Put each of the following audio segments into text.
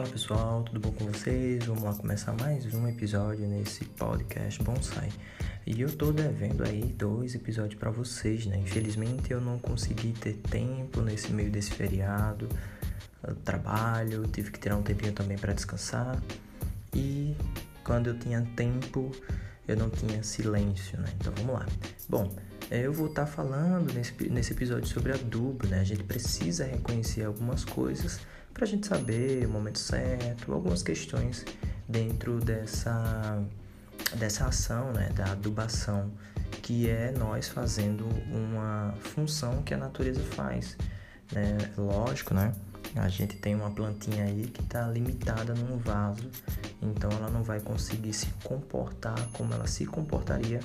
Fala pessoal, tudo bom com vocês? Vamos lá começar mais um episódio nesse podcast Bonsai. E eu tô devendo aí dois episódios para vocês, né? Infelizmente eu não consegui ter tempo nesse meio desse feriado, trabalho, tive que tirar um tempinho também para descansar. E quando eu tinha tempo, eu não tinha silêncio, né? Então vamos lá. Bom, eu vou estar tá falando nesse, nesse episódio sobre adubo, né? A gente precisa reconhecer algumas coisas para a gente saber o momento certo, algumas questões dentro dessa, dessa ação, né, da adubação, que é nós fazendo uma função que a natureza faz. Né? Lógico, né? A gente tem uma plantinha aí que está limitada num vaso, então ela não vai conseguir se comportar como ela se comportaria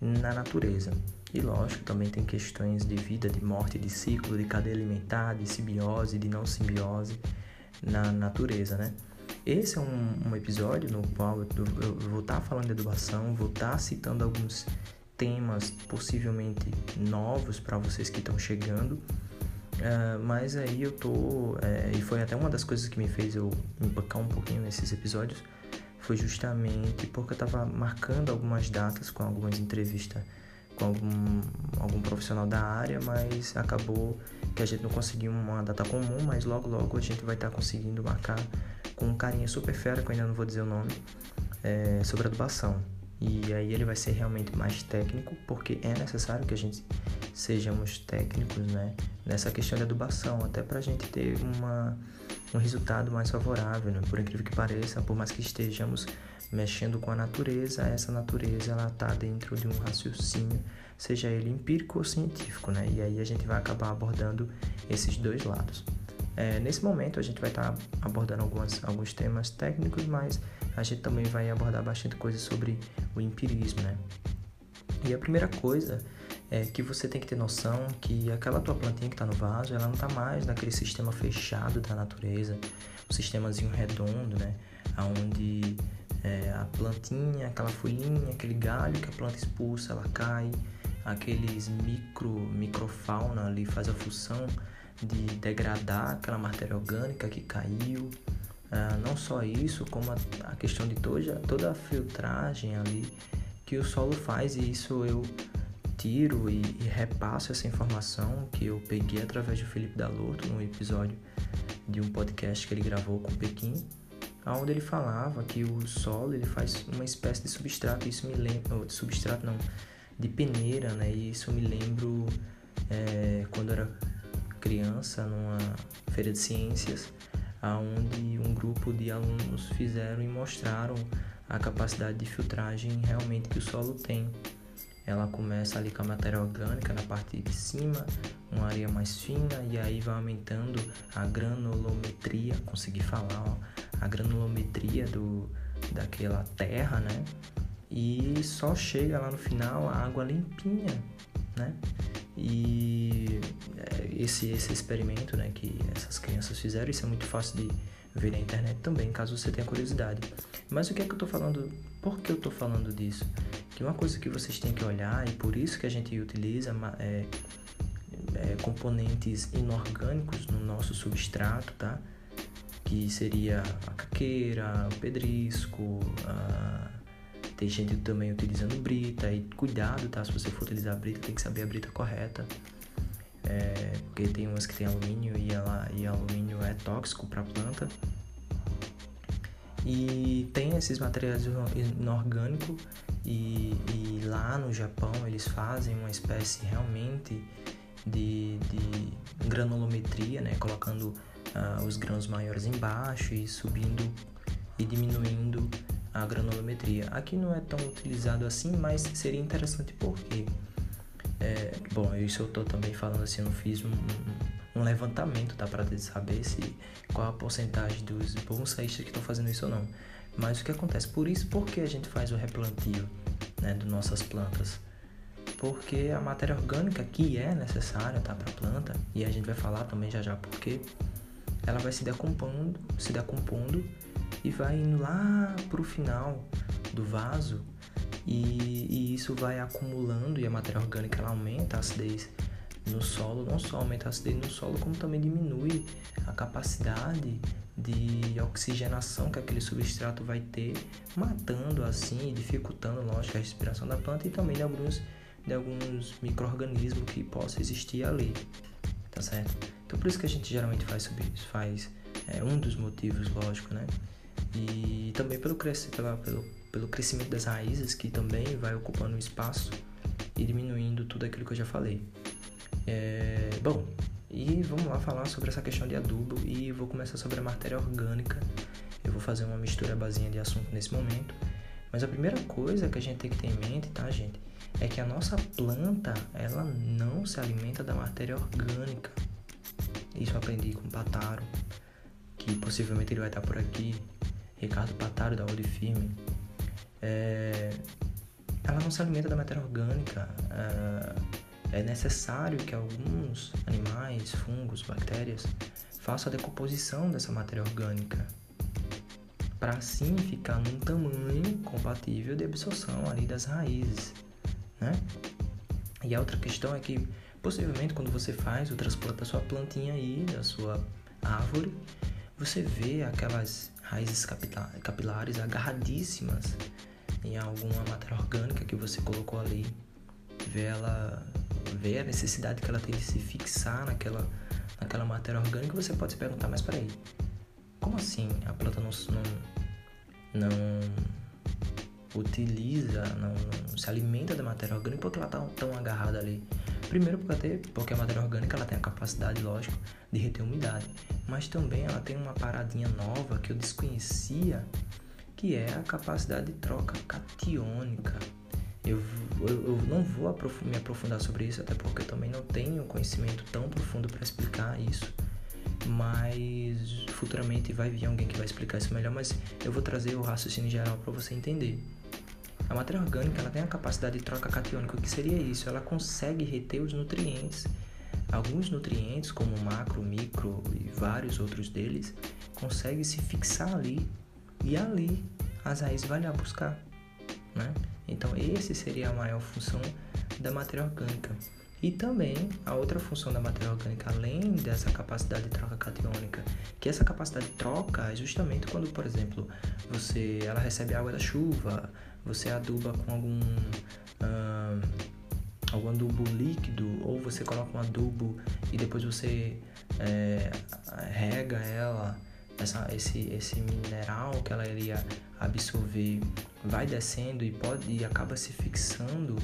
na natureza. E lógico, também tem questões de vida, de morte, de ciclo, de cadeia alimentar, de simbiose, de não simbiose na natureza, né? Esse é um, um episódio no qual eu, vou estar tá falando de adubação, vou estar tá citando alguns temas possivelmente novos para vocês que estão chegando. Uh, mas aí eu tô. É, e foi até uma das coisas que me fez eu embarcar um pouquinho nesses episódios. Foi justamente porque eu estava marcando algumas datas com algumas entrevistas com algum, algum profissional da área, mas acabou que a gente não conseguiu uma data comum, mas logo logo a gente vai estar tá conseguindo marcar com um carinha super fera, que eu ainda não vou dizer o nome, é, sobre adubação. E aí ele vai ser realmente mais técnico, porque é necessário que a gente sejamos técnicos né, nessa questão de adubação, até para a gente ter uma, um resultado mais favorável. Né? Por incrível que pareça, por mais que estejamos mexendo com a natureza, essa natureza ela está dentro de um raciocínio, seja ele empírico ou científico, né? E aí a gente vai acabar abordando esses dois lados. É, nesse momento a gente vai estar tá abordando algumas, alguns temas técnicos, mas a gente também vai abordar bastante coisas sobre o empirismo, né? E a primeira coisa é que você tem que ter noção que aquela tua plantinha que está no vaso, ela não está mais naquele sistema fechado da natureza, o sistemazinho redondo, né? Onde é, a plantinha, aquela folhinha, aquele galho que a planta expulsa, ela cai, aqueles micro, microfauna ali faz a função de degradar aquela matéria orgânica que caiu. Ah, não só isso, como a, a, questão de toda, toda a filtragem ali que o solo faz, e isso eu tiro e, e repasso essa informação que eu peguei através do Felipe Dalorto num episódio de um podcast que ele gravou com o Pequim onde ele falava que o solo ele faz uma espécie de substrato, isso me lembra, de substrato não, de peneira, né? E isso me lembro é, quando era criança numa feira de ciências, aonde um grupo de alunos fizeram e mostraram a capacidade de filtragem realmente que o solo tem. Ela começa ali com a matéria orgânica na parte de cima, uma areia mais fina e aí vai aumentando a granulometria, consegui falar, ó, a granulometria do, daquela terra, né? E só chega lá no final a água limpinha, né? E é, esse, esse experimento né, que essas crianças fizeram, isso é muito fácil de ver na internet também, caso você tenha curiosidade. Mas o que é que eu tô falando? Por que eu tô falando disso? Que uma coisa que vocês têm que olhar, e por isso que a gente utiliza é, é, componentes inorgânicos no nosso substrato, tá? que seria a caqueira, o pedrisco, a... tem gente também utilizando brita, e cuidado, tá? Se você for utilizar brita, tem que saber a brita correta. É, porque tem umas que tem alumínio e, ela, e alumínio é tóxico para a planta. E tem esses materiais inorgânicos e, e, lá no Japão eles fazem uma espécie realmente de, de granulometria, né? Colocando uh, os grãos maiores embaixo e subindo e diminuindo a granulometria. Aqui não é tão utilizado assim, mas seria interessante porque, é, bom, isso eu estou também falando assim, eu fiz um, um, levantamento, tá, para saber se qual a porcentagem dos bonsaístas que estão fazendo isso ou não. Mas o que acontece? Por isso, por que a gente faz o replantio né, de nossas plantas? Porque a matéria orgânica que é necessária tá, para a planta, e a gente vai falar também já já porque ela vai se decompondo, se decompondo e vai indo lá para o final do vaso e, e, isso vai acumulando e a matéria orgânica ela aumenta a acidez no solo, não só aumenta a acidez no solo, como também diminui a capacidade de oxigenação que aquele substrato vai ter, matando assim, dificultando, lógico, a respiração da planta e também de alguns, de alguns micro-organismos que possam existir ali, tá certo? Então por isso que a gente geralmente faz, faz é um dos motivos, lógico, né? E também pelo, pelo, pelo, pelo crescimento das raízes, que também vai ocupando espaço e diminuindo tudo aquilo que eu já falei. É, bom, e vamos lá falar sobre essa questão de adubo e vou começar sobre a matéria orgânica. Eu vou fazer uma mistura basinha de assunto nesse momento. Mas a primeira coisa que a gente tem que ter em mente, tá, gente? É que a nossa planta, ela não se alimenta da matéria orgânica. Isso eu aprendi com o Pataro, que possivelmente ele vai estar por aqui. Ricardo Pataro, da Audi Firme. É... Ela não se alimenta da matéria orgânica. É é necessário que alguns animais, fungos, bactérias façam a decomposição dessa matéria orgânica para assim ficar num tamanho compatível de absorção ali das raízes, né? E a outra questão é que possivelmente quando você faz o transplante da sua plantinha aí, da sua árvore, você vê aquelas raízes capilares agarradíssimas em alguma matéria orgânica que você colocou ali, vê ela ver a necessidade que ela tem de se fixar naquela, naquela matéria orgânica, você pode se perguntar, mas peraí, como assim a planta não, não, não utiliza, não, não, se alimenta da matéria orgânica porque ela está tão agarrada ali? Primeiro porque, porque a matéria orgânica ela tem a capacidade, lógico, de reter umidade, mas também ela tem uma paradinha nova que eu desconhecia, que é a capacidade de troca catiônica. Eu, eu, eu não vou me aprofundar sobre isso, até porque eu também não tenho conhecimento tão profundo para explicar isso. Mas futuramente vai vir alguém que vai explicar isso melhor, mas eu vou trazer o raciocínio geral para você entender. A matéria orgânica ela tem a capacidade de troca catiônica. O que seria isso? Ela consegue reter os nutrientes. Alguns nutrientes, como macro, micro e vários outros deles, conseguem se fixar ali e ali as raízes vai lá buscar, né? Então, esse seria a maior função da matéria orgânica. E também a outra função da matéria orgânica, além dessa capacidade de troca catiônica, que essa capacidade de troca é justamente quando, por exemplo, você ela recebe água da chuva, você aduba com algum algum adubo líquido, ou você coloca um adubo e depois você é, rega ela essa, esse, esse mineral que ela iria absorver vai descendo e pode e acaba se fixando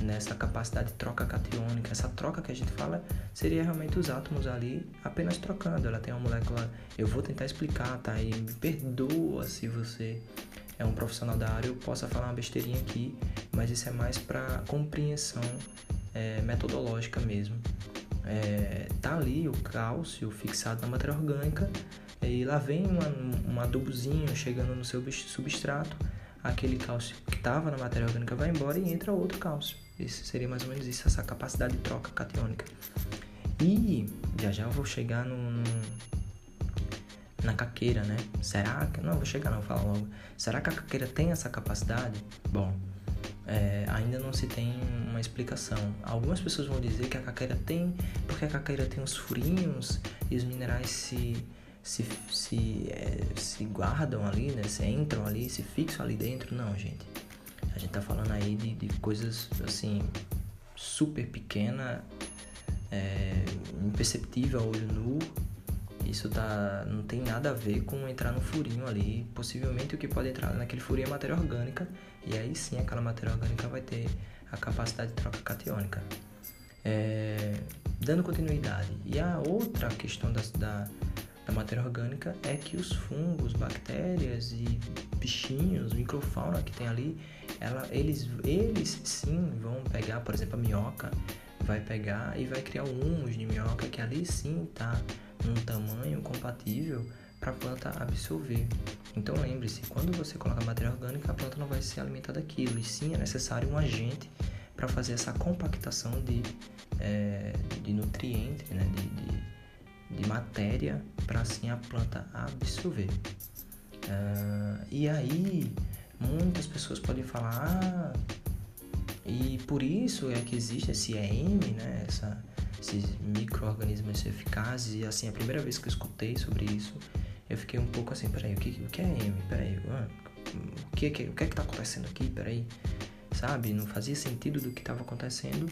nessa capacidade de troca catiônica. Essa troca que a gente fala seria realmente os átomos ali apenas trocando. Ela tem uma molécula. Eu vou tentar explicar, tá? E me perdoa se você é um profissional da área, eu possa falar uma besteirinha aqui, mas isso é mais para compreensão é, metodológica mesmo. É, tá ali o cálcio fixado na matéria orgânica e lá vem uma, um adubozinho chegando no seu substrato, aquele cálcio que estava na matéria orgânica vai embora e entra outro cálcio. Isso seria mais ou menos isso, essa capacidade de troca catiônica. E já já eu vou chegar no, no na caqueira, né? Será que. Não, vou chegar não, vou falar logo. Será que a caqueira tem essa capacidade? Bom, é, ainda não se tem uma explicação. Algumas pessoas vão dizer que a caqueira tem, porque a caqueira tem os furinhos e os minerais se se, se, é, se guardam ali, né? Se entram ali, se fixam ali dentro. Não, gente. A gente tá falando aí de, de coisas assim super pequena, é, imperceptível ao olho nu. Isso tá, não tem nada a ver com entrar no furinho ali. Possivelmente o que pode entrar naquele furinho é matéria orgânica. E aí sim aquela matéria orgânica vai ter a capacidade de troca catiônica. É, dando continuidade. E a outra questão da, da da matéria orgânica é que os fungos, bactérias e bichinhos, microfauna que tem ali, ela, eles, eles sim vão pegar, por exemplo, a minhoca vai pegar e vai criar um humus de minhoca que ali sim está num tamanho compatível para a planta absorver. Então lembre-se, quando você coloca matéria orgânica, a planta não vai se alimentar daquilo, e sim é necessário um agente para fazer essa compactação de, é, de nutrientes, né, de, de de matéria para assim a planta absorver. Uh, e aí muitas pessoas podem falar, ah, e por isso é que existe esse EM, né? Essa, esses micro-organismos eficazes. E assim, a primeira vez que eu escutei sobre isso, eu fiquei um pouco assim, peraí, o que, o que é M? Peraí, o que, o que é que tá acontecendo aqui? Peraí, sabe? Não fazia sentido do que estava acontecendo.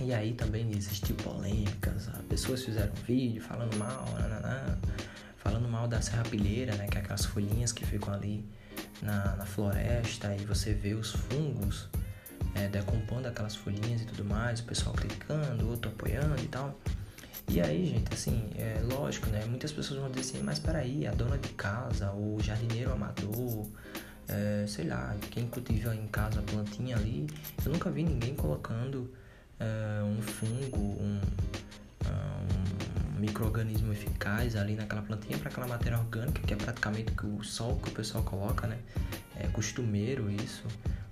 E aí também existiu polêmicas, pessoas fizeram vídeo falando mal, nananã, falando mal da serrapilheira, né? Que é aquelas folhinhas que ficam ali na, na floresta e você vê os fungos é, decompondo aquelas folhinhas e tudo mais, o pessoal criticando, outro apoiando e tal. E aí, gente, assim, é lógico, né? Muitas pessoas vão dizer assim, mas peraí, a dona de casa, o jardineiro amador, é, sei lá, quem cultiva em casa a plantinha ali, eu nunca vi ninguém colocando é, um fungo, um, um microorganismo eficaz ali naquela plantinha para aquela matéria orgânica, que é praticamente o sol que o pessoal coloca, né? É costumeiro isso,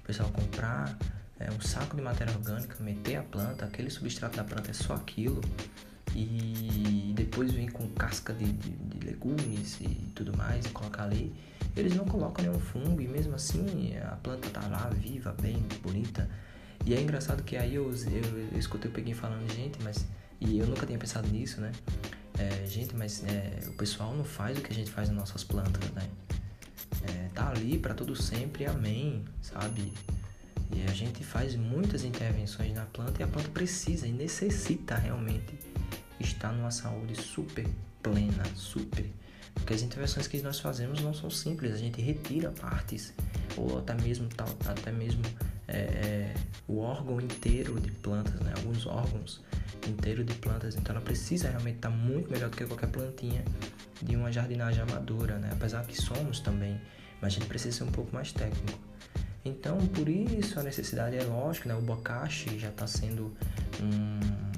o pessoal comprar é, um saco de matéria orgânica, meter a planta, aquele substrato da planta é só aquilo, e depois vem com casca de, de, de legumes e tudo mais e colocar ali. Eles não colocam nenhum fungo e mesmo assim a planta tá lá viva, bem bonita. E é engraçado que aí eu, eu, eu escutei o falando, gente, mas. E eu nunca tinha pensado nisso, né? É, gente, mas é, o pessoal não faz o que a gente faz nas nossas plantas, né? É, tá ali para todo sempre, amém, sabe? E a gente faz muitas intervenções na planta e a planta precisa e necessita realmente estar numa saúde super plena, super. Porque as intervenções que nós fazemos não são simples, a gente retira partes, ou até mesmo, até mesmo é, é, o órgão inteiro de plantas, né? alguns órgãos inteiros de plantas, então ela precisa realmente estar muito melhor do que qualquer plantinha de uma jardinagem amadora, né? apesar que somos também, mas a gente precisa ser um pouco mais técnico. Então, por isso a necessidade é lógica, né? O bocashi já está sendo um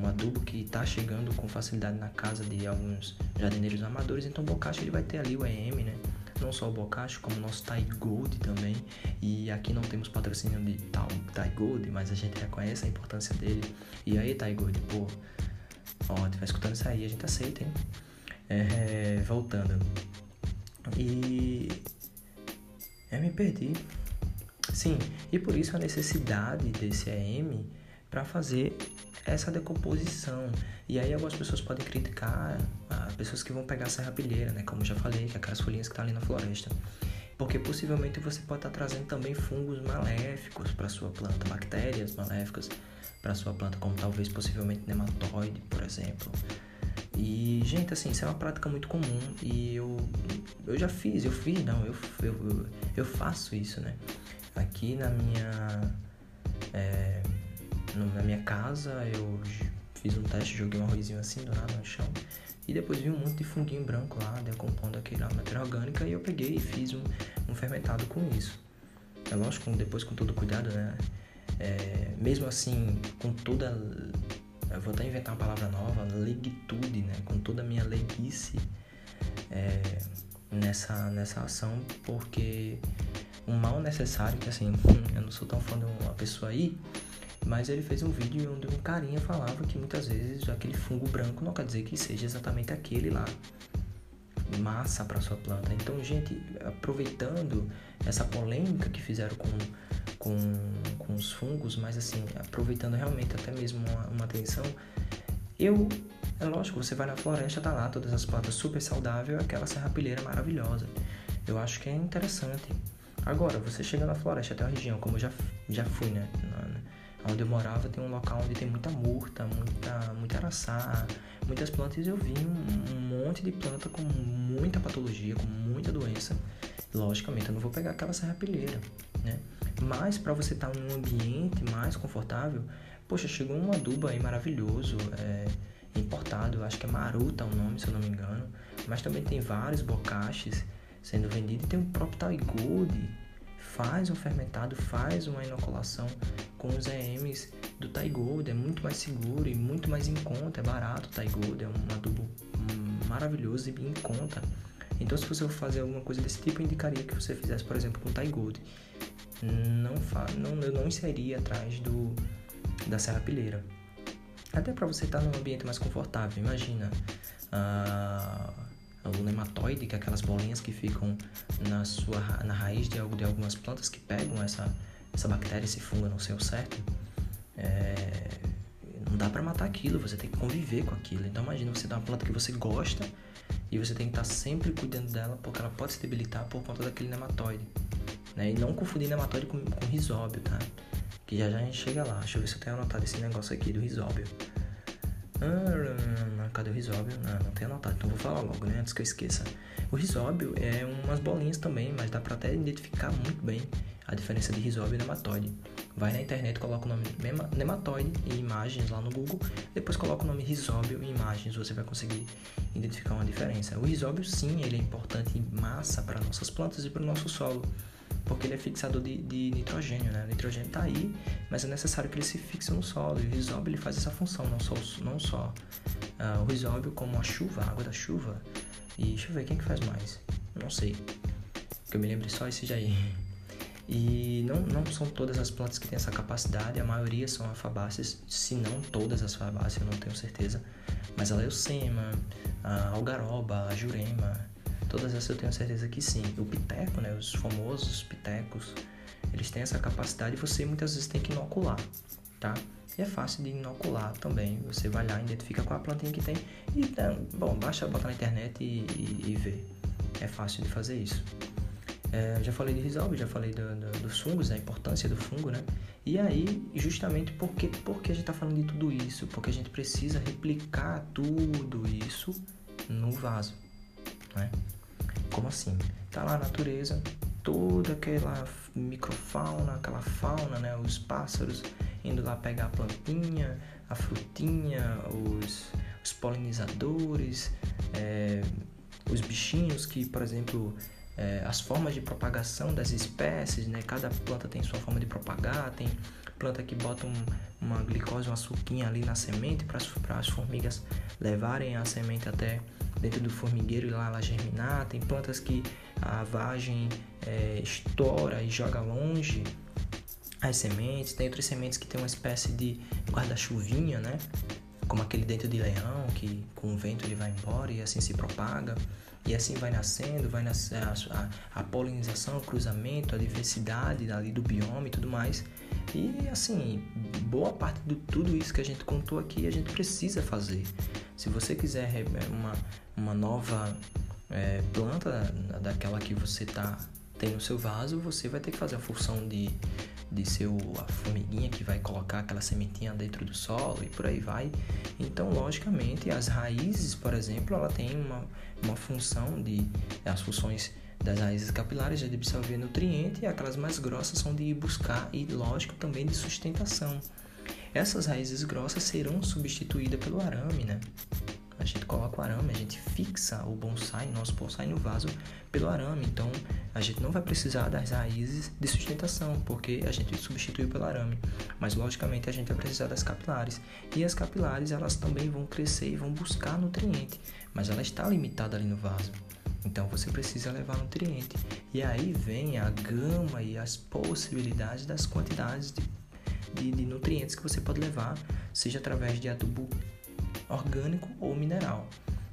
um adubo que está chegando com facilidade na casa de alguns jardineiros amadores, então o bocacho ele vai ter ali o EM, né? Não só o bocacho, como o nosso Thai Gold também. E aqui não temos patrocínio de tal Thai Gold, mas a gente reconhece a importância dele. E aí, Thai Gold, pô, ó, vai escutando isso aí, a gente aceita, hein? É, voltando. E. Eu me perdi. Sim, e por isso a necessidade desse EM para fazer essa decomposição. E aí algumas pessoas podem criticar ah, pessoas que vão pegar a serrapilheira, né? Como já falei, que é aquelas folhinhas que estão tá ali na floresta. Porque possivelmente você pode estar tá trazendo também fungos maléficos para sua planta, bactérias maléficas para sua planta, como talvez possivelmente nematóide, por exemplo. E, gente, assim, isso é uma prática muito comum e eu, eu já fiz, eu fiz, não, eu, eu, eu faço isso, né? Aqui na minha. É, na minha casa, eu fiz um teste, joguei um arrozinho assim do nada no chão. E depois vi um monte de funguinho branco lá, decompondo aquela matéria orgânica, e eu peguei e fiz um, um fermentado com isso. É lógico, depois com todo cuidado, né? É, mesmo assim, com toda. Eu vou até inventar uma palavra nova, leguitude, né? Com toda a minha leguice é, nessa, nessa ação, porque um mal necessário, que assim, eu não sou tão fã de uma pessoa aí mas ele fez um vídeo onde um carinha falava que muitas vezes aquele fungo branco não quer dizer que seja exatamente aquele lá massa para sua planta. Então, gente, aproveitando essa polêmica que fizeram com, com, com os fungos, mas assim, aproveitando realmente até mesmo uma, uma atenção, eu, é lógico, você vai na floresta, tá lá todas as plantas super saudáveis, aquela serrapilheira maravilhosa. Eu acho que é interessante. Agora, você chega na floresta, até uma região, como eu já, já fui, né? Onde eu morava tem um local onde tem muita murta, muita, muita araçá, muitas plantas. Eu vi um, um monte de planta com muita patologia, com muita doença. Logicamente, eu não vou pegar aquela serrapilheira, né? Mas para você estar tá num ambiente mais confortável, poxa, chegou um adubo aí maravilhoso, é, importado, acho que é Maruta o nome, se eu não me engano. Mas também tem vários bocaches sendo vendidos e tem o próprio Taigold faz um fermentado, faz uma inoculação com os EMs do Taigold, é muito mais seguro e muito mais em conta, é barato o Taigold, é um adubo maravilhoso e em conta. Então se você for fazer alguma coisa desse tipo, eu indicaria que você fizesse, por exemplo, com Taigold. Não, fa não, eu não inseriria atrás do, da serrapilheira. Até para você estar num ambiente mais confortável, imagina. Uh, o nematóide, que é aquelas bolinhas que ficam na sua na raiz de, de algumas plantas que pegam essa, essa bactéria, esse fungo, não sei o certo. É, Não dá para matar aquilo, você tem que conviver com aquilo. Então imagina você dar uma planta que você gosta e você tem que estar sempre cuidando dela porque ela pode se debilitar por conta daquele nematóide. Né? E não confundir nematóide com, com risóbio, tá? Que já já a gente chega lá. Deixa eu ver se eu tenho anotado esse negócio aqui do risóbio. Ah, cadê o risóbio? Não, não tenho anotado, então vou falar logo, né? Antes que eu esqueça. O risóbio é umas bolinhas também, mas dá pra até identificar muito bem a diferença de risóbio e nematóide. Vai na internet, coloca o nome nematóide em imagens lá no Google, depois coloca o nome risóbio em imagens, você vai conseguir identificar uma diferença. O risóbio, sim, ele é importante em massa para nossas plantas e para o nosso solo, porque ele é fixador de, de nitrogênio, né? O nitrogênio está aí, mas é necessário que ele se fixe no solo, e o risóbio ele faz essa função, não só, não só uh, o risóbio, como a chuva, a água da chuva. E deixa eu ver, quem que faz mais? Não sei, que eu me lembro só esse aí. E não, não são todas as plantas que têm essa capacidade, a maioria são afabáceas, se não todas as afabáceas, eu não tenho certeza. Mas a leucema, a algaroba, a jurema, todas essas eu tenho certeza que sim. O piteco, né, os famosos pitecos, eles têm essa capacidade e você muitas vezes tem que inocular, tá? E é fácil de inocular também. Você vai lá, identifica qual a plantinha que tem e, bom, basta botar na internet e, e, e ver. É fácil de fazer isso. É, já falei de risóbio, já falei do, do, dos fungos, a importância do fungo, né? E aí, justamente porque, porque a gente está falando de tudo isso? Porque a gente precisa replicar tudo isso no vaso, né? Como assim? Tá lá a natureza, toda aquela microfauna, aquela fauna, né? Os pássaros indo lá pegar a plantinha, a frutinha, os, os polinizadores, é, os bichinhos que, por exemplo, é, as formas de propagação das espécies, né? Cada planta tem sua forma de propagar, tem planta que bota um, uma glicose, uma suquinha ali na semente para as formigas levarem a semente até dentro do formigueiro e lá ela germinar. Tem plantas que a vagem é, estoura e joga longe as sementes. Tem outras sementes que tem uma espécie de guarda-chuvinha, né? Como aquele dentro de leão, que com o vento ele vai embora e assim se propaga. E assim vai nascendo, vai nascer a, a, a polinização, o cruzamento, a diversidade ali do bioma e tudo mais. E assim, boa parte de tudo isso que a gente contou aqui a gente precisa fazer. Se você quiser uma, uma nova é, planta daquela que você tá, tem no seu vaso, você vai ter que fazer a função de de ser a formiguinha que vai colocar aquela sementinha dentro do solo e por aí vai. Então, logicamente, as raízes, por exemplo, ela tem uma, uma função de as funções das raízes capilares é de absorver nutriente e aquelas mais grossas são de ir buscar e, lógico, também de sustentação. Essas raízes grossas serão substituídas pelo arame, né? A gente coloca o arame, a gente fixa o bonsai, nosso bonsai no vaso pelo arame. Então a gente não vai precisar das raízes de sustentação, porque a gente substituiu pelo arame. Mas logicamente a gente vai precisar das capilares. E as capilares elas também vão crescer e vão buscar nutriente, mas ela está limitada ali no vaso. Então você precisa levar nutriente. E aí vem a gama e as possibilidades das quantidades de, de, de nutrientes que você pode levar, seja através de adubo orgânico ou mineral.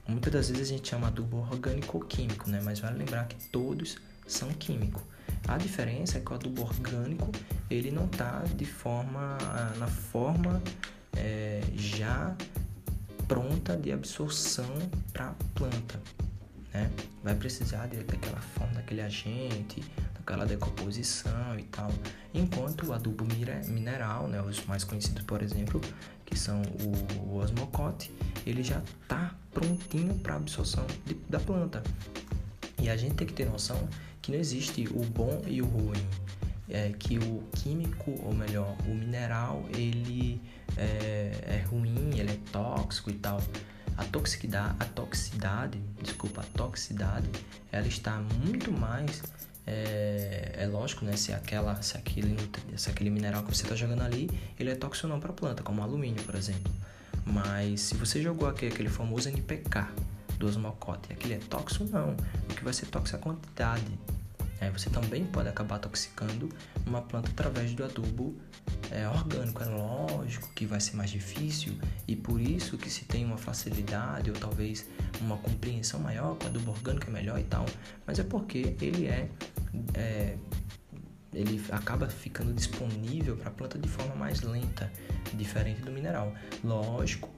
Muitas das vezes a gente chama adubo orgânico ou químico, né? mas vale lembrar que todos são químicos. A diferença é que o adubo orgânico ele não está de forma ah, na forma é, já pronta de absorção para a planta. Né? Vai precisar de, daquela forma, daquele agente, daquela decomposição e tal. Enquanto o adubo mineral, né, os mais conhecidos, por exemplo, que são o, osmocote, ele já está prontinho para absorção de, da planta. E a gente tem que ter noção que não existe o bom e o ruim. É que o químico, ou melhor, o mineral, ele é, é ruim, ele é tóxico e tal. A toxicidade, a toxicidade, desculpa, a toxicidade, ela está muito mais é, é, lógico, né? Se, aquela, se, aquele, se aquele mineral que você está jogando ali, ele é tóxico não para a planta, como alumínio, por exemplo. Mas se você jogou aqui aquele famoso NPK do osmocote, aquele é tóxico não. O que vai ser tóxico é a quantidade. Você também pode acabar toxicando uma planta através do adubo é, orgânico. É lógico que vai ser mais difícil e por isso que se tem uma facilidade ou talvez uma compreensão maior que o adubo orgânico é melhor e tal, mas é porque ele é, é ele acaba ficando disponível para a planta de forma mais lenta, diferente do mineral. Lógico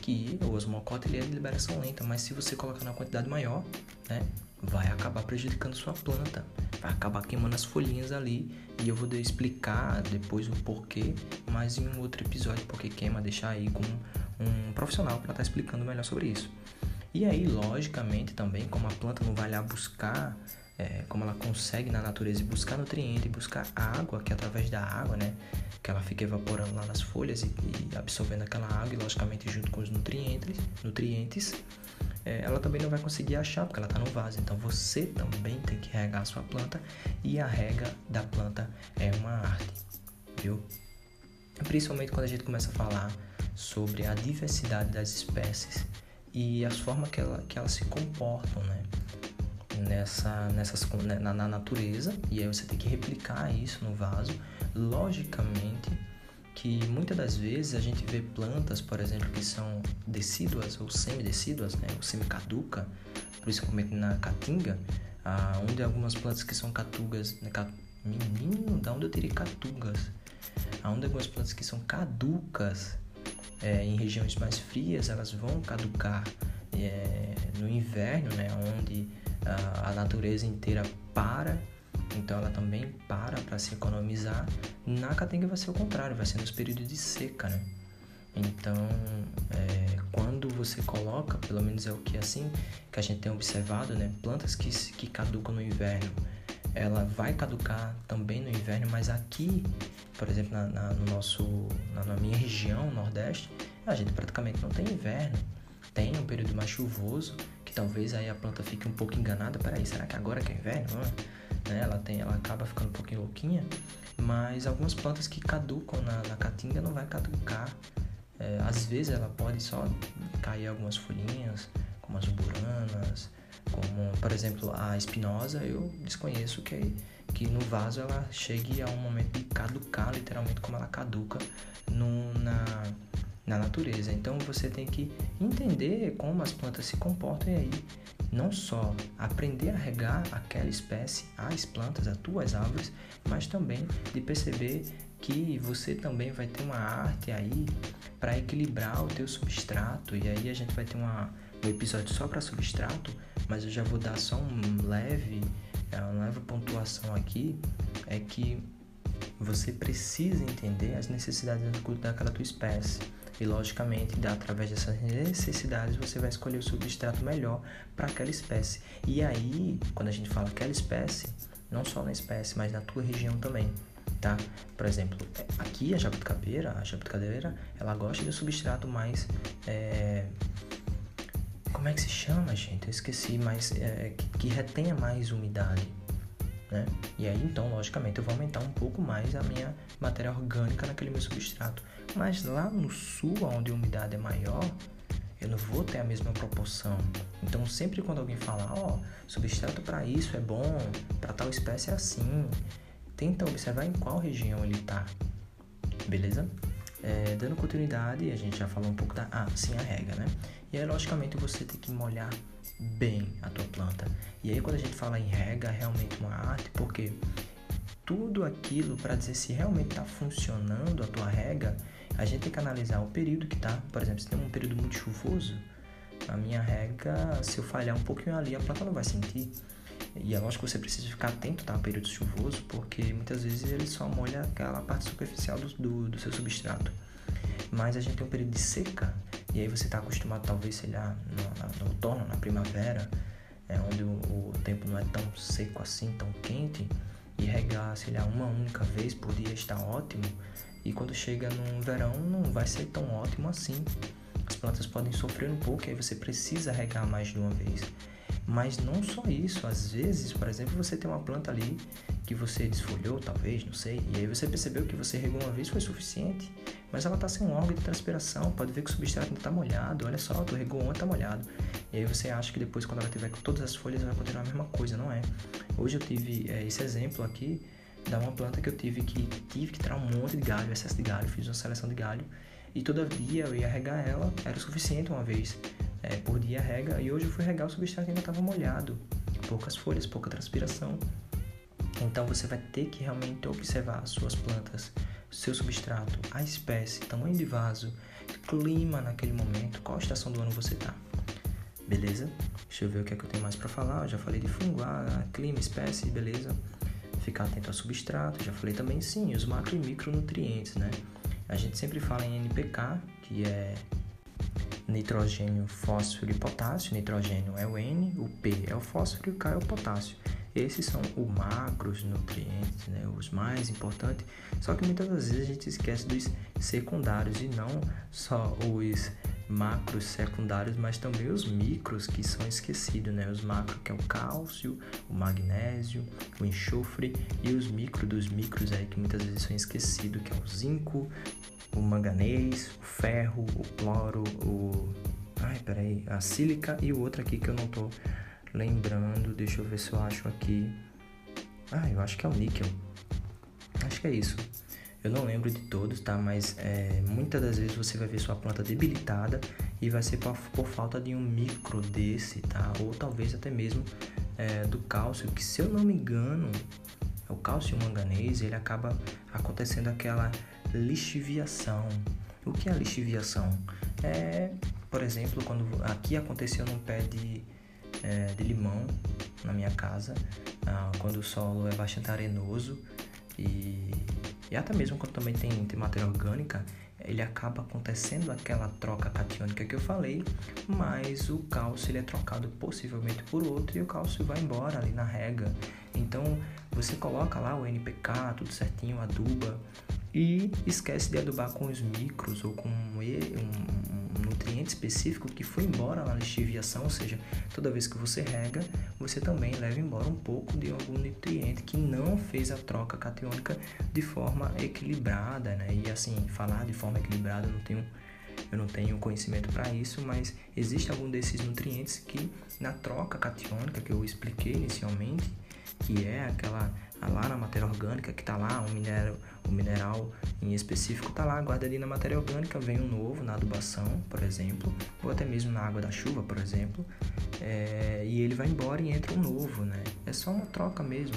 que o osmocote ele é de liberação lenta, mas se você colocar na quantidade maior, né, vai acabar prejudicando sua planta, vai acabar queimando as folhinhas ali e eu vou explicar depois o porquê, mas em um outro episódio porque queima, deixar aí com um profissional para estar tá explicando melhor sobre isso. E aí, logicamente, também, como a planta não vai lá buscar, é, como ela consegue na natureza buscar nutriente, buscar água, que é através da água, né, que ela fica evaporando lá nas folhas e, e absorvendo aquela água, e logicamente junto com os nutrientes, nutrientes é, ela também não vai conseguir achar porque ela está no vaso. Então você também tem que regar a sua planta e a rega da planta é uma arte, viu? Principalmente quando a gente começa a falar sobre a diversidade das espécies e as formas que, ela, que elas se comportam, né? Nessa, nessas, né, na, na natureza, e aí você tem que replicar isso no vaso. Logicamente, que muitas das vezes a gente vê plantas, por exemplo, que são decíduas ou semidecíduas, né, ou semicaduca, principalmente na caatinga, ah, onde algumas plantas que são catugas, né, menino, da onde eu teria catugas? Onde algumas plantas que são caducas é, em regiões mais frias, elas vão caducar é, no inverno, né, onde a, natureza inteira para então ela também para para se economizar. Na caatinga vai ser o contrário, vai ser nos períodos de seca, né? Então, é, quando você coloca, pelo menos é o que é assim que a gente tem observado, né? Plantas que, que caducam no inverno, ela vai caducar também no inverno, mas aqui, por exemplo, na, na no nosso, na, na, minha região, Nordeste, a gente praticamente não tem inverno. Tem um período mais chuvoso, que talvez aí a planta fique um pouco enganada. Peraí, será que agora que é inverno? né? Ela tem, ela acaba ficando um pouquinho louquinha, mas algumas plantas que caducam na, na caatinga não vai caducar. É, às vezes ela pode só cair algumas folhinhas, como as buranas, como por exemplo a espinosa, eu desconheço que que no vaso ela chegue a um momento de caducar, literalmente como ela caduca no, na, na natureza. Então você tem que entender como as plantas se comportam e aí não só aprender a regar aquela espécie, as plantas, as tuas árvores, mas também de perceber que você também vai ter uma arte aí para equilibrar o teu substrato. E aí a gente vai ter uma, um episódio só para substrato, mas eu já vou dar só um leve, é, uma leve pontuação aqui, é que você precisa entender as necessidades daquela tua espécie e, logicamente, através dessas necessidades, você vai escolher o substrato melhor para aquela espécie. E aí, quando a gente fala aquela espécie, não só na espécie, mas na tua região também, tá? Por exemplo, aqui a jabuticabeira, a jabuticabeira, ela gosta de um substrato mais... É... Como é que se chama, gente? Eu esqueci, mas é, que, que retenha mais umidade né? E aí então, logicamente, eu vou aumentar um pouco mais a minha matéria orgânica naquele meu substrato. Mas lá no sul, onde a umidade é maior, eu não vou ter a mesma proporção. Então, sempre quando alguém falar, ó, oh, substrato para isso é bom, para tal espécie é assim, tenta observar em qual região ele está, beleza? É, dando continuidade, a gente já falou um pouco da. Ah, sim, a rega, né? E aí, logicamente, você tem que molhar bem a tua planta. E aí quando a gente fala em rega, é realmente uma arte, porque tudo aquilo para dizer se realmente está funcionando a tua rega, a gente tem que analisar o período que tá. Por exemplo, se tem um período muito chuvoso, a minha rega, se eu falhar um pouquinho ali, a planta não vai sentir. E é lógico que você precisa ficar atento tá, ao período chuvoso, porque muitas vezes ele só molha aquela parte superficial do, do, do seu substrato. Mas a gente tem um período de seca, e aí você está acostumado, talvez, sei lá, no, no outono, na primavera, é, onde o, o, tempo não é tão seco assim, tão quente, e regar, sei lá, uma única vez por dia está ótimo. E quando chega no verão, não vai ser tão ótimo assim. As plantas podem sofrer um pouco, e aí você precisa regar mais de uma vez. Mas não só isso, às vezes, por exemplo, você tem uma planta ali que você desfolhou, talvez, não sei, e aí você percebeu que você regou uma vez foi suficiente, mas ela está sem um órgão de transpiração, pode ver que o substrato ainda está molhado, olha só, tu regou ontem, está molhado. E aí você acha que depois, quando ela tiver com todas as folhas, vai continuar a mesma coisa, não é? Hoje eu tive é, esse exemplo aqui da uma planta que eu tive que tive que tirar um monte de galho, excesso de galho, fiz uma seleção de galho, e todavia eu ia regar ela, era o suficiente uma vez é, por dia rega, e hoje eu fui regar o substrato ainda estava molhado, poucas folhas, pouca transpiração. Então você vai ter que realmente observar as suas plantas, seu substrato, a espécie, tamanho de vaso, clima naquele momento, qual estação do ano você está. Beleza? Deixa eu ver o que é que eu tenho mais para falar. Eu já falei de fungo, ah, clima, espécie, beleza? Ficar atento ao substrato. Já falei também sim, os macro e micronutrientes, né? A gente sempre fala em NPK, que é nitrogênio, fósforo e potássio. Nitrogênio é o N, o P é o fósforo e o K é o potássio. Esses são os macros nutrientes, né, os mais importantes. Só que muitas vezes a gente esquece dos secundários e não só os macros secundários, mas também os micros que são esquecidos, né? Os macros que é o cálcio, o magnésio, o enxofre e os micros dos micros aí que muitas vezes são esquecidos, que é o zinco, o manganês, o ferro, o cloro, o ai, peraí, a sílica e o outro aqui que eu não tô lembrando, deixa eu ver se eu acho aqui. Ah, eu acho que é o níquel. Acho que é isso. Eu não lembro de todos, tá? Mas é, muitas das vezes você vai ver sua planta debilitada e vai ser por, por falta de um micro desse, tá? Ou talvez até mesmo é, do cálcio, que se eu não me engano, o cálcio manganês, ele acaba acontecendo aquela lixiviação. O que é lixiviação? É, por exemplo, quando aqui aconteceu num pé de, é, de limão na minha casa, ah, quando o solo é bastante arenoso e e até mesmo quando também tem, tem matéria orgânica, ele acaba acontecendo aquela troca catiônica que eu falei, mas o cálcio ele é trocado possivelmente por outro e o cálcio vai embora ali na rega. Então você coloca lá o NPK, tudo certinho, aduba e esquece de adubar com os micros ou com um, específico que foi embora na lixiviação, ou seja, toda vez que você rega, você também leva embora um pouco de algum nutriente que não fez a troca catiônica de forma equilibrada, né? E assim, falar de forma equilibrada eu não tenho eu não tenho conhecimento para isso, mas existe algum desses nutrientes que na troca catiônica que eu expliquei inicialmente, que é aquela lá na matéria orgânica que está lá, um minério, um mineral em específico está lá, guarda ali na matéria orgânica, vem um novo na adubação, por exemplo, ou até mesmo na água da chuva, por exemplo, é, e ele vai embora e entra um novo, né? É só uma troca mesmo.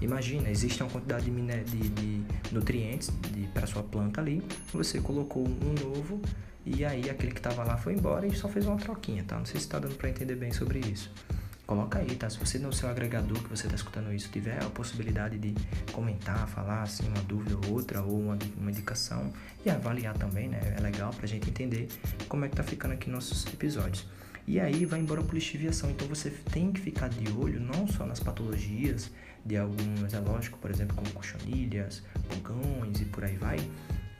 Imagina, existe uma quantidade de, de, de nutrientes para sua planta ali, você colocou um novo e aí aquele que estava lá foi embora e só fez uma troquinha, tá? Não sei se está dando para entender bem sobre isso. Coloca aí, tá? Se você no seu agregador que você está escutando isso tiver a possibilidade de comentar, falar assim uma dúvida ou outra ou uma, uma indicação e avaliar também, né? É legal pra gente entender como é que tá ficando aqui nossos episódios. E aí vai embora por lixiviação. Então você tem que ficar de olho não só nas patologias de alguns, é lógico, por exemplo, como cochonilhas, pulgões e por aí vai,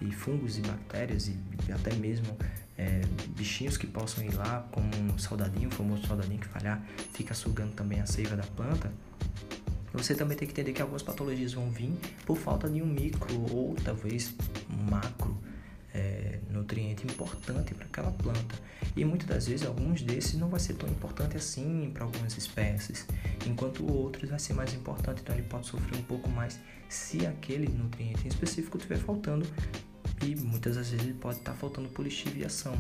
e fungos e bactérias e até mesmo é, bichinhos que possam ir lá, como um soldadinho, o famoso soldadinho que falhar, fica sugando também a seiva da planta. Você também tem que entender que algumas patologias vão vir por falta de um micro ou talvez macro é, nutriente importante para aquela planta. E muitas das vezes alguns desses não vai ser tão importante assim para algumas espécies, enquanto outros vai ser mais importante, então ele pode sofrer um pouco mais se aquele nutriente em específico estiver faltando e muitas das vezes pode estar tá faltando polistiviação.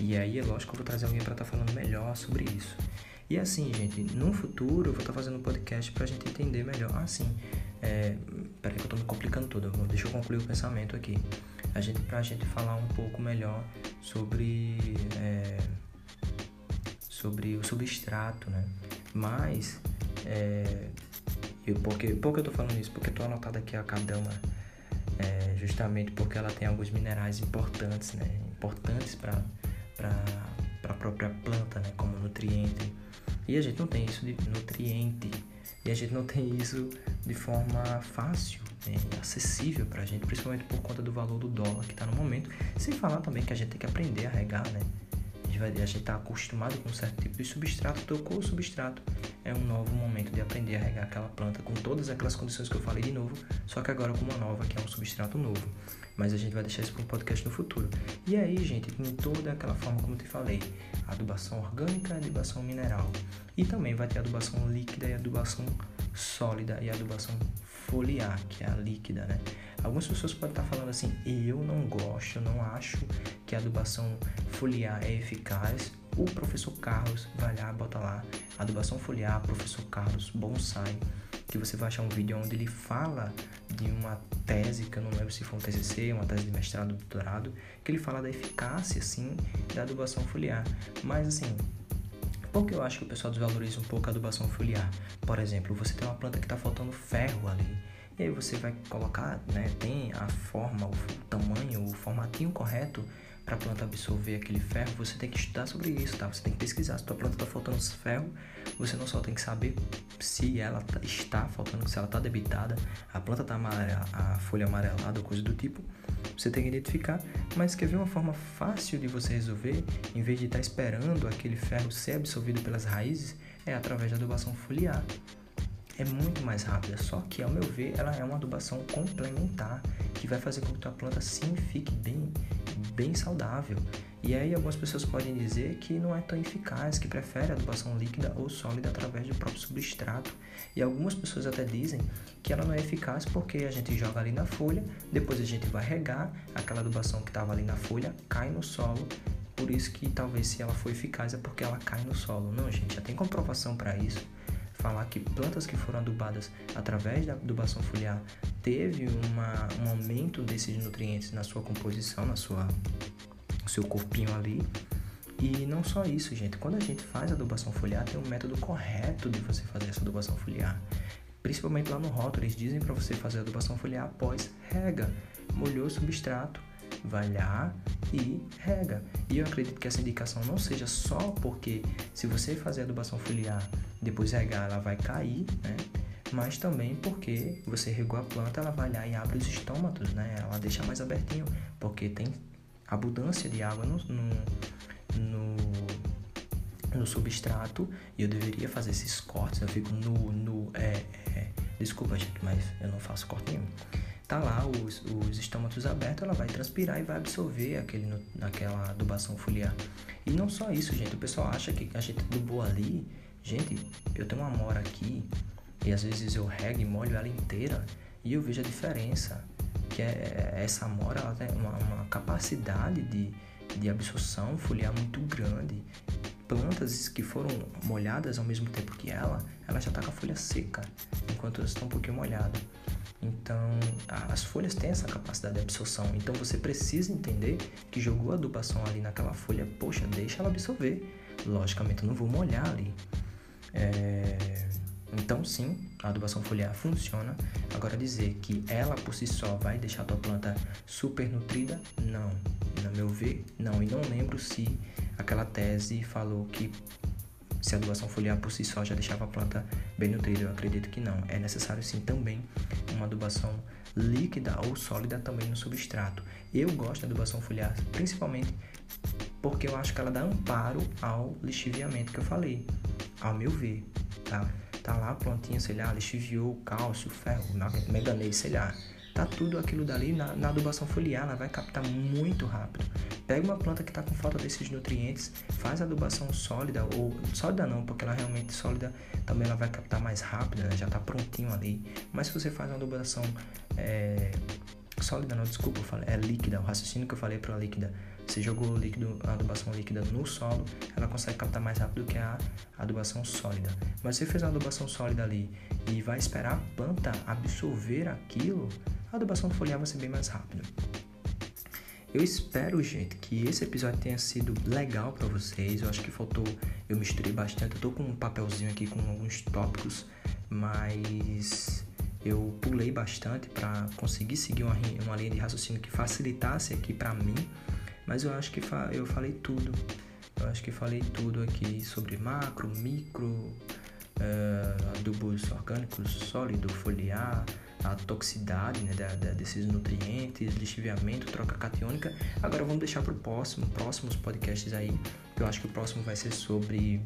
E aí é lógico que eu vou trazer alguém para estar tá falando melhor sobre isso. E assim, gente, no futuro eu vou estar tá fazendo um podcast para a gente entender melhor. Ah, é, peraí que eu estou me complicando tudo, deixa eu concluir o pensamento aqui. A gente, pra gente falar um pouco melhor sobre, é, sobre o substrato, né? Mas, é, eu, porque, por que eu tô falando isso? Porque eu tô anotado aqui a cadama é, justamente porque ela tem alguns minerais importantes, né? Importantes para a própria planta, né? Como nutriente. E a gente não tem isso de nutriente. E a gente não tem isso de forma fácil, né? acessível para a gente, principalmente por conta do valor do dólar que está no momento. Sem falar também que a gente tem que aprender a regar, né? A gente está acostumado com um certo tipo de substrato, tocou o substrato. É um novo momento de aprender a regar aquela planta com todas aquelas condições que eu falei de novo, só que agora com uma nova, que é um substrato novo. Mas a gente vai deixar isso para um podcast no futuro. E aí, gente, em toda aquela forma como eu te falei, adubação orgânica, adubação mineral. E também vai ter adubação líquida e adubação sólida e adubação foliar, que é a líquida, né? Algumas pessoas podem estar falando assim, eu não gosto, eu não acho que a adubação foliar é eficaz. O professor Carlos vai lá, bota lá, adubação foliar, professor Carlos Bonsai, que você vai achar um vídeo onde ele fala de uma tese, que eu não lembro se foi um TCC, uma tese de mestrado, doutorado, que ele fala da eficácia, assim, da adubação foliar. Mas, assim, por que eu acho que o pessoal desvaloriza um pouco a adubação foliar? Por exemplo, você tem uma planta que está faltando ferro ali. E aí você vai colocar, né, tem a forma, o tamanho, o formatinho correto para a planta absorver aquele ferro, você tem que estudar sobre isso, tá? Você tem que pesquisar. Se a tua planta está faltando ferro, você não só tem que saber se ela tá, está faltando, se ela está debitada, a planta está amarela, a folha amarelada ou coisa do tipo, você tem que identificar. Mas quer ver uma forma fácil de você resolver, em vez de estar tá esperando aquele ferro ser absorvido pelas raízes, é através da adubação foliar é muito mais rápida, só que ao meu ver ela é uma adubação complementar que vai fazer com que a planta sim fique bem, bem saudável. E aí algumas pessoas podem dizer que não é tão eficaz, que prefere adubação líquida ou sólida através do próprio substrato. E algumas pessoas até dizem que ela não é eficaz porque a gente joga ali na folha, depois a gente vai regar, aquela adubação que estava ali na folha cai no solo por isso que talvez se ela for eficaz é porque ela cai no solo. Não, gente, já tem comprovação para isso falar que plantas que foram adubadas através da adubação foliar teve uma, um aumento desses nutrientes na sua composição, na sua no seu corpinho ali. E não só isso, gente. Quando a gente faz adubação foliar, tem um método correto de você fazer essa adubação foliar. Principalmente lá no rótulo, eles dizem para você fazer adubação foliar após rega. Molhou o substrato, vai lá e rega. E eu acredito que essa indicação não seja só porque se você fazer adubação foliar depois regar, ela vai cair, né? Mas também porque você regou a planta, ela vai lá e abre os estômatos, né? Ela deixa mais abertinho, porque tem abundância de água no, no, no, no substrato e eu deveria fazer esses cortes. Eu fico no, no é, é, desculpa gente, mas eu não faço corte nenhum tá lá os, os estômatos abertos, ela vai transpirar e vai absorver aquele, naquela adubação foliar. E não só isso, gente, o pessoal acha que a gente adubou ali. Gente, eu tenho uma mora aqui e às vezes eu rego e molho ela inteira e eu vejo a diferença. Que é, é essa mora ela tem uma, uma capacidade de, de absorção foliar muito grande. Plantas que foram molhadas ao mesmo tempo que ela, ela já está com a folha seca, enquanto elas estão um pouquinho molhadas. Então, as folhas têm essa capacidade de absorção. Então, você precisa entender que jogou a adubação ali naquela folha, poxa, deixa ela absorver. Logicamente, eu não vou molhar ali. É... Então, sim, a adubação foliar funciona. Agora, dizer que ela por si só vai deixar a tua planta super nutrida, não. No meu ver, não. E não lembro se aquela tese falou que se a adubação foliar por si só já deixava a planta bem nutrida, eu acredito que não. É necessário sim também uma adubação líquida ou sólida também no substrato. Eu gosto da adubação foliar principalmente porque eu acho que ela dá amparo ao lixiviamento que eu falei, ao meu ver, tá? Tá lá a plantinha, sei lá, lixiviou cálcio, ferro, manganês, sei lá tá tudo aquilo dali na, na, adubação foliar, ela vai captar muito rápido. Pega uma planta que está com falta desses nutrientes, faz adubação sólida, ou sólida não, porque ela realmente sólida também ela vai captar mais rápido, né? já está prontinho ali. Mas se você faz uma adubação é, sólida, não, desculpa, eu falei, é líquida, o raciocínio que eu falei para líquida, você jogou líquido, a adubação líquida no solo, ela consegue captar mais rápido que a adubação sólida. Mas se você fez uma adubação sólida ali e vai esperar a planta absorver aquilo, a adubação foliar vai ser bem mais rápida. Eu espero, gente, que esse episódio tenha sido legal para vocês. Eu acho que faltou, eu misturei bastante. Eu tô com um papelzinho aqui com alguns tópicos, mas eu pulei bastante para conseguir seguir uma, uma linha de raciocínio que facilitasse aqui para mim. Mas eu acho que fa eu falei tudo. Eu acho que falei tudo aqui sobre macro, micro, uh, adubos orgânicos sólido, foliar, a toxicidade né, da, da, desses nutrientes, lixiviamento, troca catiônica. Agora vamos deixar para o próximo, próximos podcasts aí. Eu acho que o próximo vai ser sobre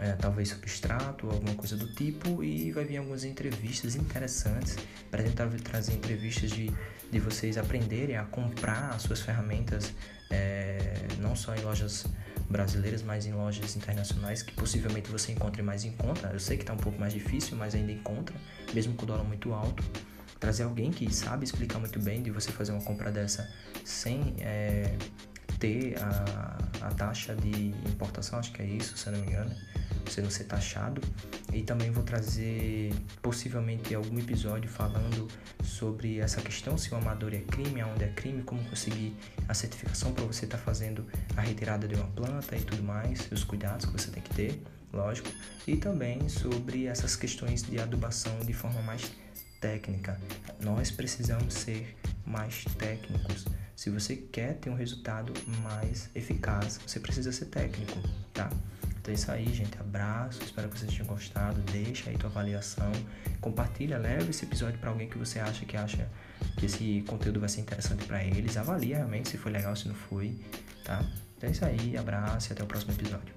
é, talvez substrato alguma coisa do tipo e vai vir algumas entrevistas interessantes para tentar trazer entrevistas de, de vocês aprenderem a comprar as suas ferramentas é, não só em lojas brasileiras, mas em lojas internacionais que possivelmente você encontre mais em conta. Eu sei que está um pouco mais difícil, mas ainda encontra, mesmo com o dólar muito alto. Trazer alguém que sabe explicar muito bem de você fazer uma compra dessa sem é, ter a, a taxa de importação, acho que é isso, se eu não me engano. você não ser taxado. E também vou trazer possivelmente algum episódio falando sobre essa questão se o amador é crime, aonde é crime, como conseguir a certificação para você estar tá fazendo a retirada de uma planta e tudo mais, os cuidados que você tem que ter, lógico, e também sobre essas questões de adubação de forma mais técnica. Nós precisamos ser mais técnicos. Se você quer ter um resultado mais eficaz, você precisa ser técnico, tá? Então é isso aí, gente. Abraço. Espero que vocês tenham gostado. Deixa aí tua avaliação. Compartilha, leva esse episódio para alguém que você acha que acha que esse conteúdo vai ser interessante para eles. Avalia realmente se foi legal, se não foi, tá? Então é isso aí. Abraço e até o próximo episódio.